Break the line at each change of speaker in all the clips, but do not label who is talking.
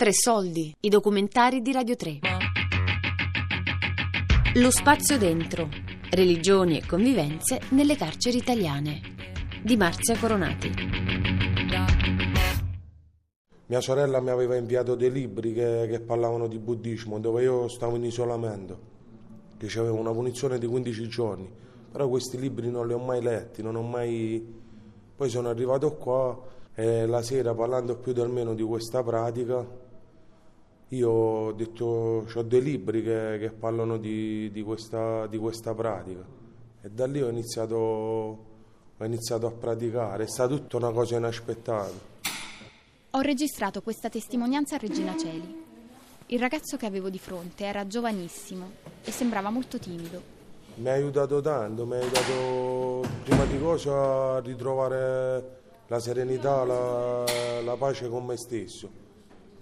Tre soldi, i documentari di Radio 3. Lo spazio dentro. Religioni e convivenze nelle carceri italiane. Di Marzia Coronati.
Mia sorella mi aveva inviato dei libri che, che parlavano di buddismo, dove io stavo in isolamento. Ricevevo una punizione di 15 giorni, però questi libri non li ho mai letti, non ho mai... Poi sono arrivato qua e la sera parlando più o meno di questa pratica io ho detto, ho dei libri che, che parlano di, di, questa, di, questa, pratica e da lì ho iniziato, ho iniziato a praticare, è stata tutta una cosa inaspettata.
Ho registrato questa testimonianza a Regina Celi. Il ragazzo che avevo di fronte era giovanissimo e sembrava molto timido.
Mi ha aiutato tanto, mi ha aiutato prima di cosa a ritrovare la serenità, la, la pace con me stesso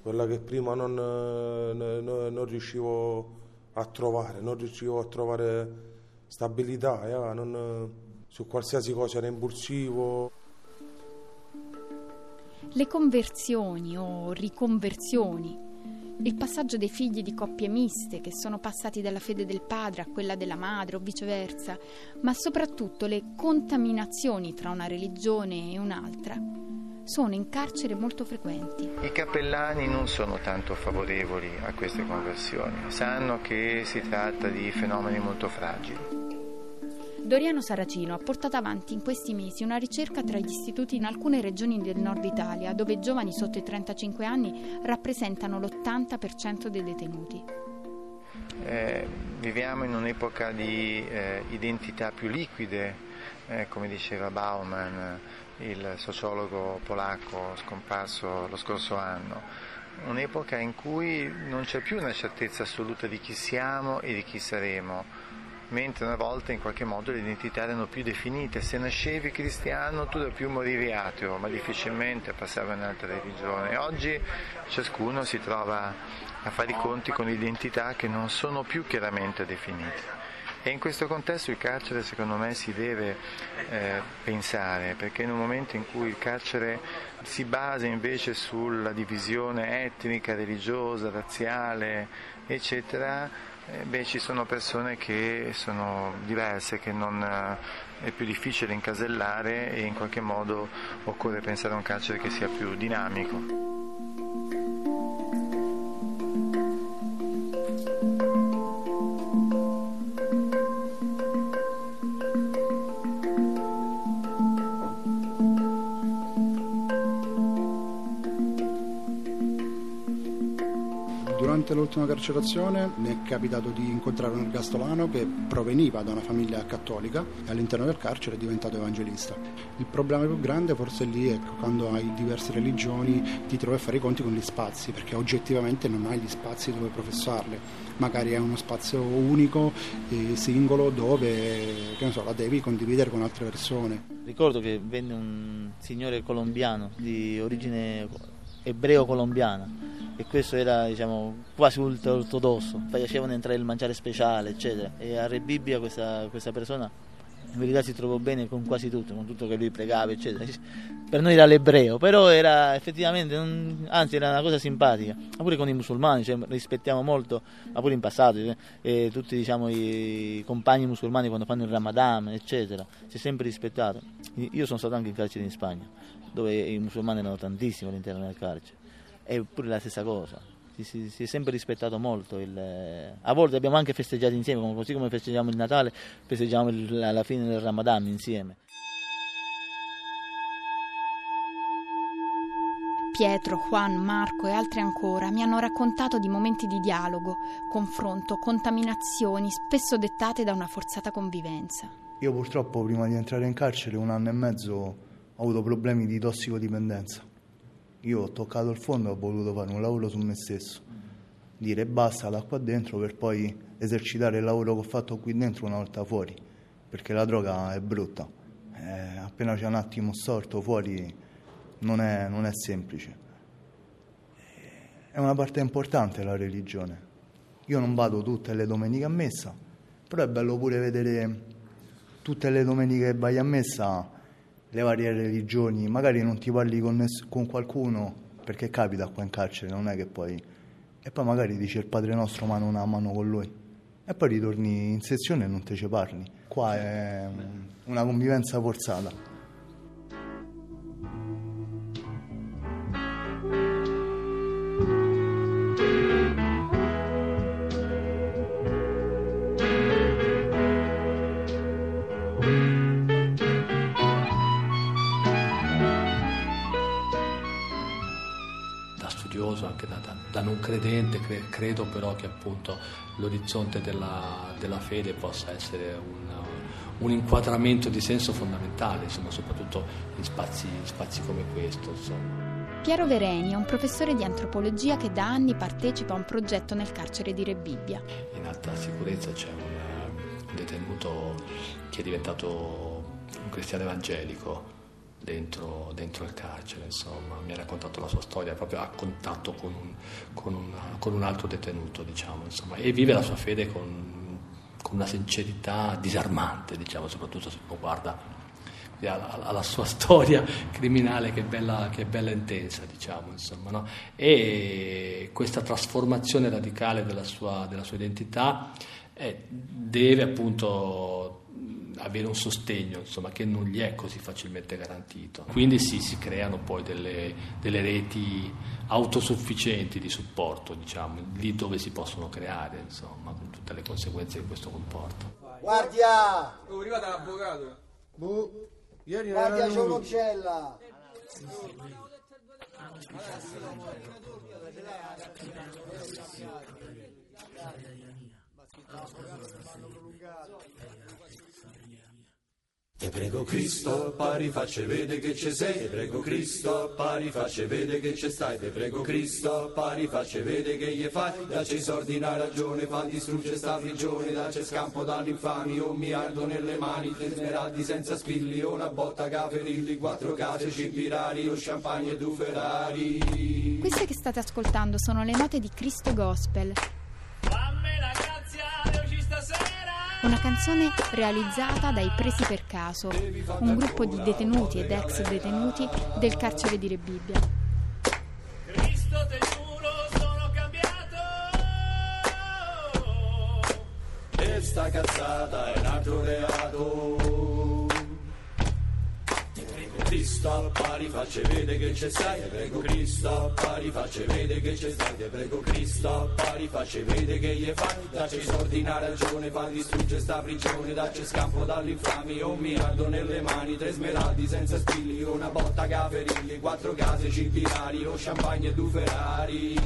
quella che prima non, non, non riuscivo a trovare, non riuscivo a trovare stabilità, eh, non, su qualsiasi cosa era impulsivo.
Le conversioni o riconversioni, il passaggio dei figli di coppie miste che sono passati dalla fede del padre a quella della madre o viceversa, ma soprattutto le contaminazioni tra una religione e un'altra sono in carcere molto frequenti.
I cappellani non sono tanto favorevoli a queste conversioni, sanno che si tratta di fenomeni molto fragili.
Doriano Saracino ha portato avanti in questi mesi una ricerca tra gli istituti in alcune regioni del nord Italia, dove i giovani sotto i 35 anni rappresentano l'80% dei detenuti.
Eh, viviamo in un'epoca di eh, identità più liquide, eh, come diceva Bauman, il sociologo polacco scomparso lo scorso anno, un'epoca in cui non c'è più una certezza assoluta di chi siamo e di chi saremo, mentre una volta in qualche modo le identità erano più definite, se nascevi cristiano tu da più morivi ateo, ma difficilmente passavi in un'altra religione. Oggi ciascuno si trova a fare i conti con identità che non sono più chiaramente definite. E in questo contesto il carcere secondo me si deve eh, pensare, perché in un momento in cui il carcere si basa invece sulla divisione etnica, religiosa, razziale, eccetera, eh, beh, ci sono persone che sono diverse, che non, eh, è più difficile incasellare e in qualche modo occorre pensare a un carcere che sia più dinamico.
Durante l'ultima carcerazione mi è capitato di incontrare un ergastolano che proveniva da una famiglia cattolica e all'interno del carcere è diventato evangelista. Il problema più grande forse lì è quando hai diverse religioni ti trovi a fare i conti con gli spazi perché oggettivamente non hai gli spazi dove professarle. Magari è uno spazio unico, singolo, dove so, la devi condividere con altre persone.
Ricordo che venne un signore colombiano di origine ebreo-colombiana e questo era diciamo, quasi ultra ortodosso, facevano entrare il mangiare speciale, eccetera. E a Re Bibbia questa, questa persona in verità si trovò bene con quasi tutto, con tutto che lui pregava, eccetera. Per noi era l'ebreo, però era effettivamente, un, anzi era una cosa simpatica, ma pure con i musulmani, cioè, rispettiamo molto, ma pure in passato, eh, tutti diciamo, i compagni musulmani quando fanno il Ramadan, eccetera, si è sempre rispettato. Io sono stato anche in carcere in Spagna, dove i musulmani erano tantissimi all'interno del carcere è pure la stessa cosa. Si, si, si è sempre rispettato molto. Il, a volte abbiamo anche festeggiato insieme, così come festeggiamo il Natale, festeggiamo il, la fine del Ramadan insieme.
Pietro, Juan, Marco e altri ancora mi hanno raccontato di momenti di dialogo, confronto, contaminazioni, spesso dettate da una forzata convivenza.
Io purtroppo prima di entrare in carcere un anno e mezzo ho avuto problemi di tossicodipendenza io ho toccato il fondo e ho voluto fare un lavoro su me stesso, dire basta da qua dentro per poi esercitare il lavoro che ho fatto qui dentro una volta fuori, perché la droga è brutta, eh, appena c'è un attimo storto fuori non è, non è semplice. È una parte importante la religione. Io non vado tutte le domeniche a messa, però è bello pure vedere tutte le domeniche che vai a messa le varie religioni, magari non ti parli con, ness- con qualcuno perché capita qua in carcere, non è che poi... E poi magari dice il Padre Nostro mano a mano con lui. E poi ritorni in sezione e non te ci parli. Qua è una convivenza forzata.
Credo però che appunto l'orizzonte della, della fede possa essere un, un, inquadramento di senso fondamentale, insomma, soprattutto in spazi, spazi come questo. Insomma.
Piero Vereni è un professore di antropologia che da anni partecipa a un progetto nel carcere di Rebibbia.
In alta sicurezza c'è un, un detenuto che è diventato un cristiano evangelico dentro, dentro, il carcere, insomma, mi ha raccontato la sua storia proprio a contatto con un, con una, con un altro detenuto, diciamo, insomma, e vive la sua fede con, con una sincerità disarmante, diciamo, soprattutto se uno guarda alla, alla, sua storia criminale che è bella, che è bella intensa, diciamo, insomma, no? e questa trasformazione radicale della sua, della sua identità eh, deve appunto avere un sostegno insomma, che non gli è così facilmente garantito. Quindi sì, si creano poi delle, delle reti autosufficienti di supporto, diciamo, lì dove si possono creare, insomma, con tutte le conseguenze che questo comporta.
Guardia!
Oh, arrivata l'avvocato?
Boh, ieri Guardia, c'è un'uccella!
Te prego Cristo, pari facce vede che ci sei, te prego Cristo, pari facce vede che ci stai, te prego Cristo, pari facce vede che gli fai, dacci i soldi una ragione, fa distrugge sta prigione, dacci scampo dall'infami, un miliardo nelle mani, tre smeraldi senza spilli, una botta caferilli, quattro case, cibi rari, o champagne e due Ferrari.
Queste che state ascoltando sono le note di Cristo Gospel, una canzone realizzata dai Presi per Caso, un gruppo di detenuti ed ex detenuti del carcere di Rebibbia. Cristo
cazzata è un reato Cristo, pari facce vede che c'è stai, prego Cristo, pari facce vede che c'è stai, prego Cristo, pari facce vede che gli fai, dacci soldi una ragione, fa distrugge sta prigione, dacci scampo dall'infami, un miliardo nelle mani, tre smeraldi senza spilli, una botta caferilli, quattro case cipirari, o champagne e due Ferrari.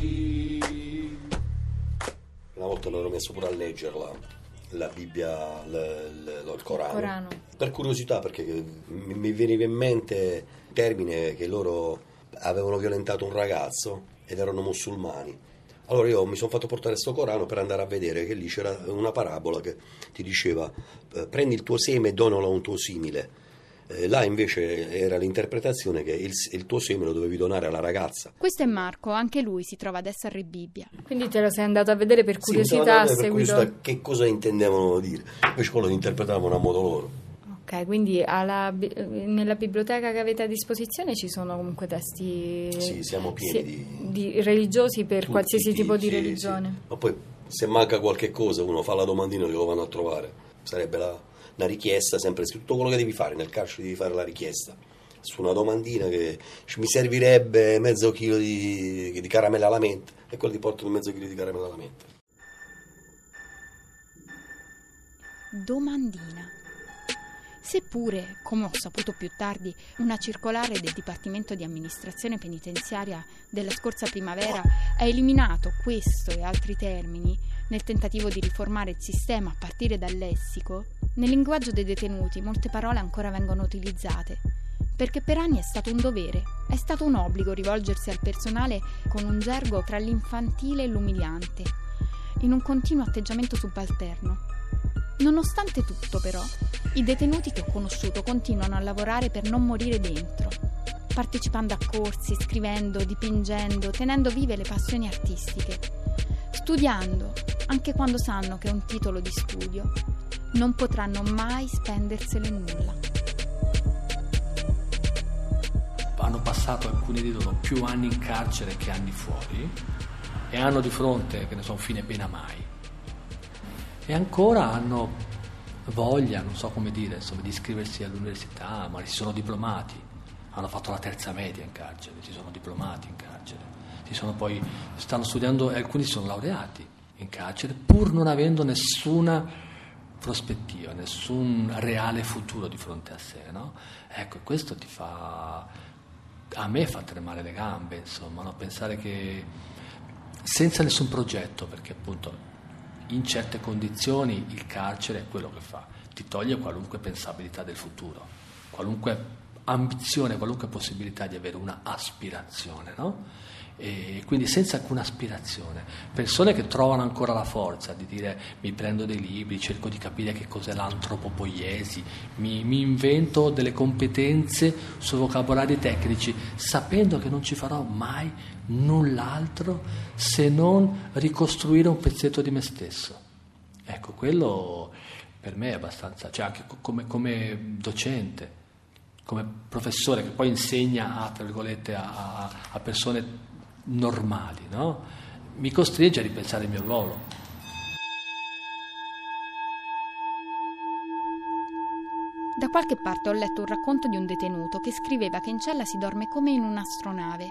Una volta l'ho messo pure a leggerla la Bibbia, l, l, il Corano.
Corano.
Per curiosità, perché mi, mi veniva in mente il termine che loro avevano violentato un ragazzo ed erano musulmani. Allora io mi sono fatto portare questo Corano per andare a vedere che lì c'era una parabola che ti diceva eh, prendi il tuo seme e donalo a un tuo simile eh, là invece era l'interpretazione che il, il, tuo seme lo dovevi donare alla ragazza.
Questo è Marco, anche lui si trova adesso a Rebibbia.
Quindi te lo sei andato a vedere per curiosità?
Sì, per curiosità che cosa intendevano dire. Invece quello lo interpretavano a modo loro.
Ok, quindi alla, nella biblioteca che avete a disposizione ci sono comunque testi
sì, siamo pieni
sì,
di,
di, religiosi per qualsiasi tipo di
sì,
religione.
Ma poi se manca qualche cosa uno fa la domandina e lo vanno a trovare. Sarebbe la, una richiesta, sempre tutto quello che devi fare nel carcere devi fare la richiesta su una domandina che mi servirebbe mezzo chilo di, di caramella alla mente e quello ti portano mezzo chilo di caramella alla mente.
Domandina. Seppure, come ho saputo più tardi, una circolare del Dipartimento di Amministrazione Penitenziaria della scorsa primavera ha eliminato questo e altri termini nel tentativo di riformare il sistema a partire dal lessico, nel linguaggio dei detenuti molte parole ancora vengono utilizzate, perché per anni è stato un dovere, è stato un obbligo rivolgersi al personale con un gergo tra l'infantile e l'umiliante, in un continuo atteggiamento subalterno. Nonostante tutto, però, i detenuti che ho conosciuto continuano a lavorare per non morire dentro, partecipando a corsi, scrivendo, dipingendo, tenendo vive le passioni artistiche, studiando, anche quando sanno che è un titolo di studio, non potranno mai spenderselo nulla.
hanno passato alcuni di loro più anni in carcere che anni fuori e hanno di fronte, che ne so, un fine pena mai. E ancora hanno voglia, non so come dire, insomma, di iscriversi all'università, ma si sono diplomati, hanno fatto la terza media in carcere, si sono diplomati in carcere, si sono poi, stanno studiando alcuni si sono laureati in carcere pur non avendo nessuna prospettiva, nessun reale futuro di fronte a sé. No? Ecco, questo ti fa, a me fa tremare le gambe, insomma, no? pensare che senza nessun progetto, perché appunto in certe condizioni il carcere è quello che fa, ti toglie qualunque pensabilità del futuro, qualunque ambizione, qualunque possibilità di avere una aspirazione, no? E quindi senza alcuna aspirazione, persone che trovano ancora la forza di dire mi prendo dei libri, cerco di capire che cos'è l'antropopoiesi, mi, mi invento delle competenze su vocabolari tecnici, sapendo che non ci farò mai null'altro se non ricostruire un pezzetto di me stesso. Ecco, quello per me è abbastanza, cioè anche come, come docente, come professore che poi insegna a, tra a, a persone normali, no? mi costringe a ripensare il mio ruolo.
Da qualche parte ho letto un racconto di un detenuto che scriveva che in cella si dorme come in un'astronave,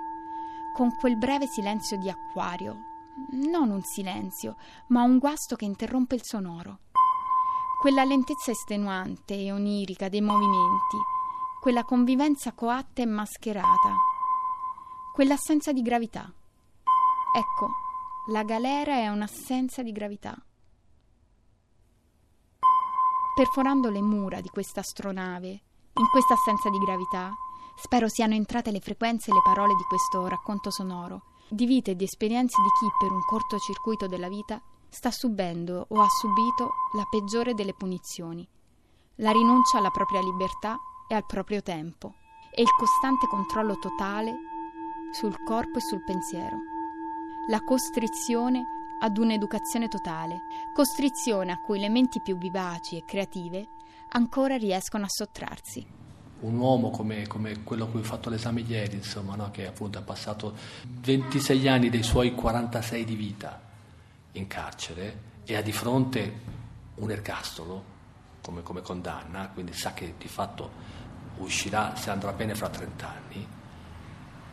con quel breve silenzio di acquario. Non un silenzio, ma un guasto che interrompe il sonoro. Quella lentezza estenuante e onirica dei movimenti, quella convivenza coatta e mascherata, quell'assenza di gravità. Ecco, la galera è un'assenza di gravità. Perforando le mura di questa astronave, in questa assenza di gravità, spero siano entrate le frequenze e le parole di questo racconto sonoro, di vite e di esperienze di chi per un cortocircuito della vita sta subendo o ha subito la peggiore delle punizioni, la rinuncia alla propria libertà e al proprio tempo, e il costante controllo totale sul corpo e sul pensiero. La costrizione ad un'educazione totale, costrizione a cui le menti più vivaci e creative ancora riescono a sottrarsi.
Un uomo come, come quello a cui ho fatto l'esame ieri, insomma, no? che appunto ha passato 26 anni dei suoi 46 di vita in carcere e ha di fronte un ergastolo come, come condanna, quindi sa che di fatto uscirà se andrà bene fra 30 anni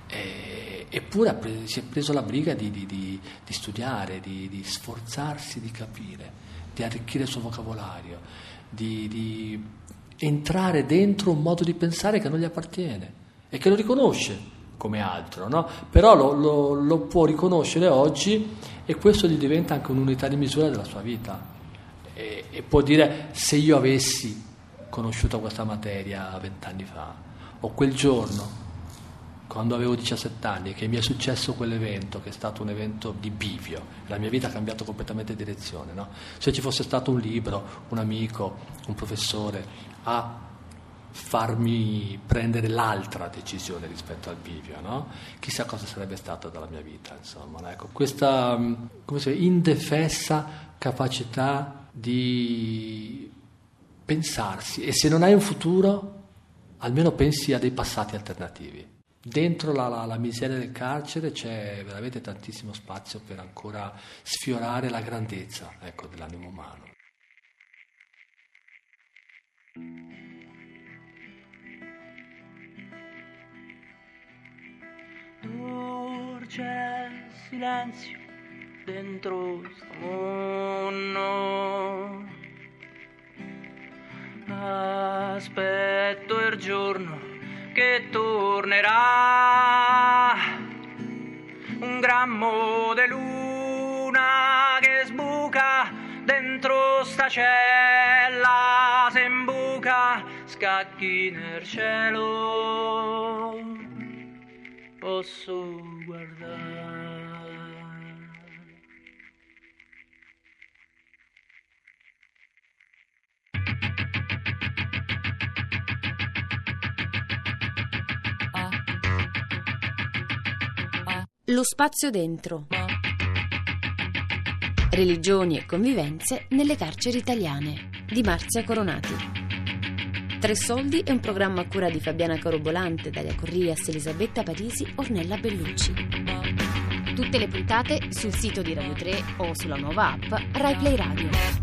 e, eppure si è preso la briga di, di, di, di studiare, di, sforzarsi di capire, di arricchire il suo vocabolario, di, entrare dentro un modo di pensare che non gli appartiene e che lo riconosce come altro, no? però lo, lo, lo può riconoscere oggi e questo gli diventa anche un'unità di misura della sua vita. E, e può dire se io avessi conosciuto questa materia vent'anni fa o quel giorno quando avevo 17 anni, che mi è successo quell'evento, che è stato un evento di bivio, la mia vita ha cambiato completamente direzione. No? Se ci fosse stato un libro, un amico, un professore a farmi prendere l'altra decisione rispetto al bivio, no? chissà cosa sarebbe stato dalla mia vita. Insomma, ecco, questa dice, indefessa capacità di pensarsi e se non hai un futuro, almeno pensi a dei passati alternativi. Dentro la, la, la, miseria del carcere c'è veramente tantissimo spazio per ancora sfiorare la grandezza ecco, dell'animo umano.
C'è silenzio dentro sto mondo. Aspetto il giorno che tornerà. Un grammo di luna che sbuca dentro sta cella se imbuca scacchi nel cielo. Posso
Lo spazio dentro. Religioni e convivenze nelle carceri italiane di Marzia Coronati. Tre Soldi è un programma a cura di Fabiana Carobolante, Daria Corrias, Elisabetta Parisi, Ornella Bellucci. Tutte le puntate sul sito di Radio 3 o sulla nuova app RaiPlay Radio.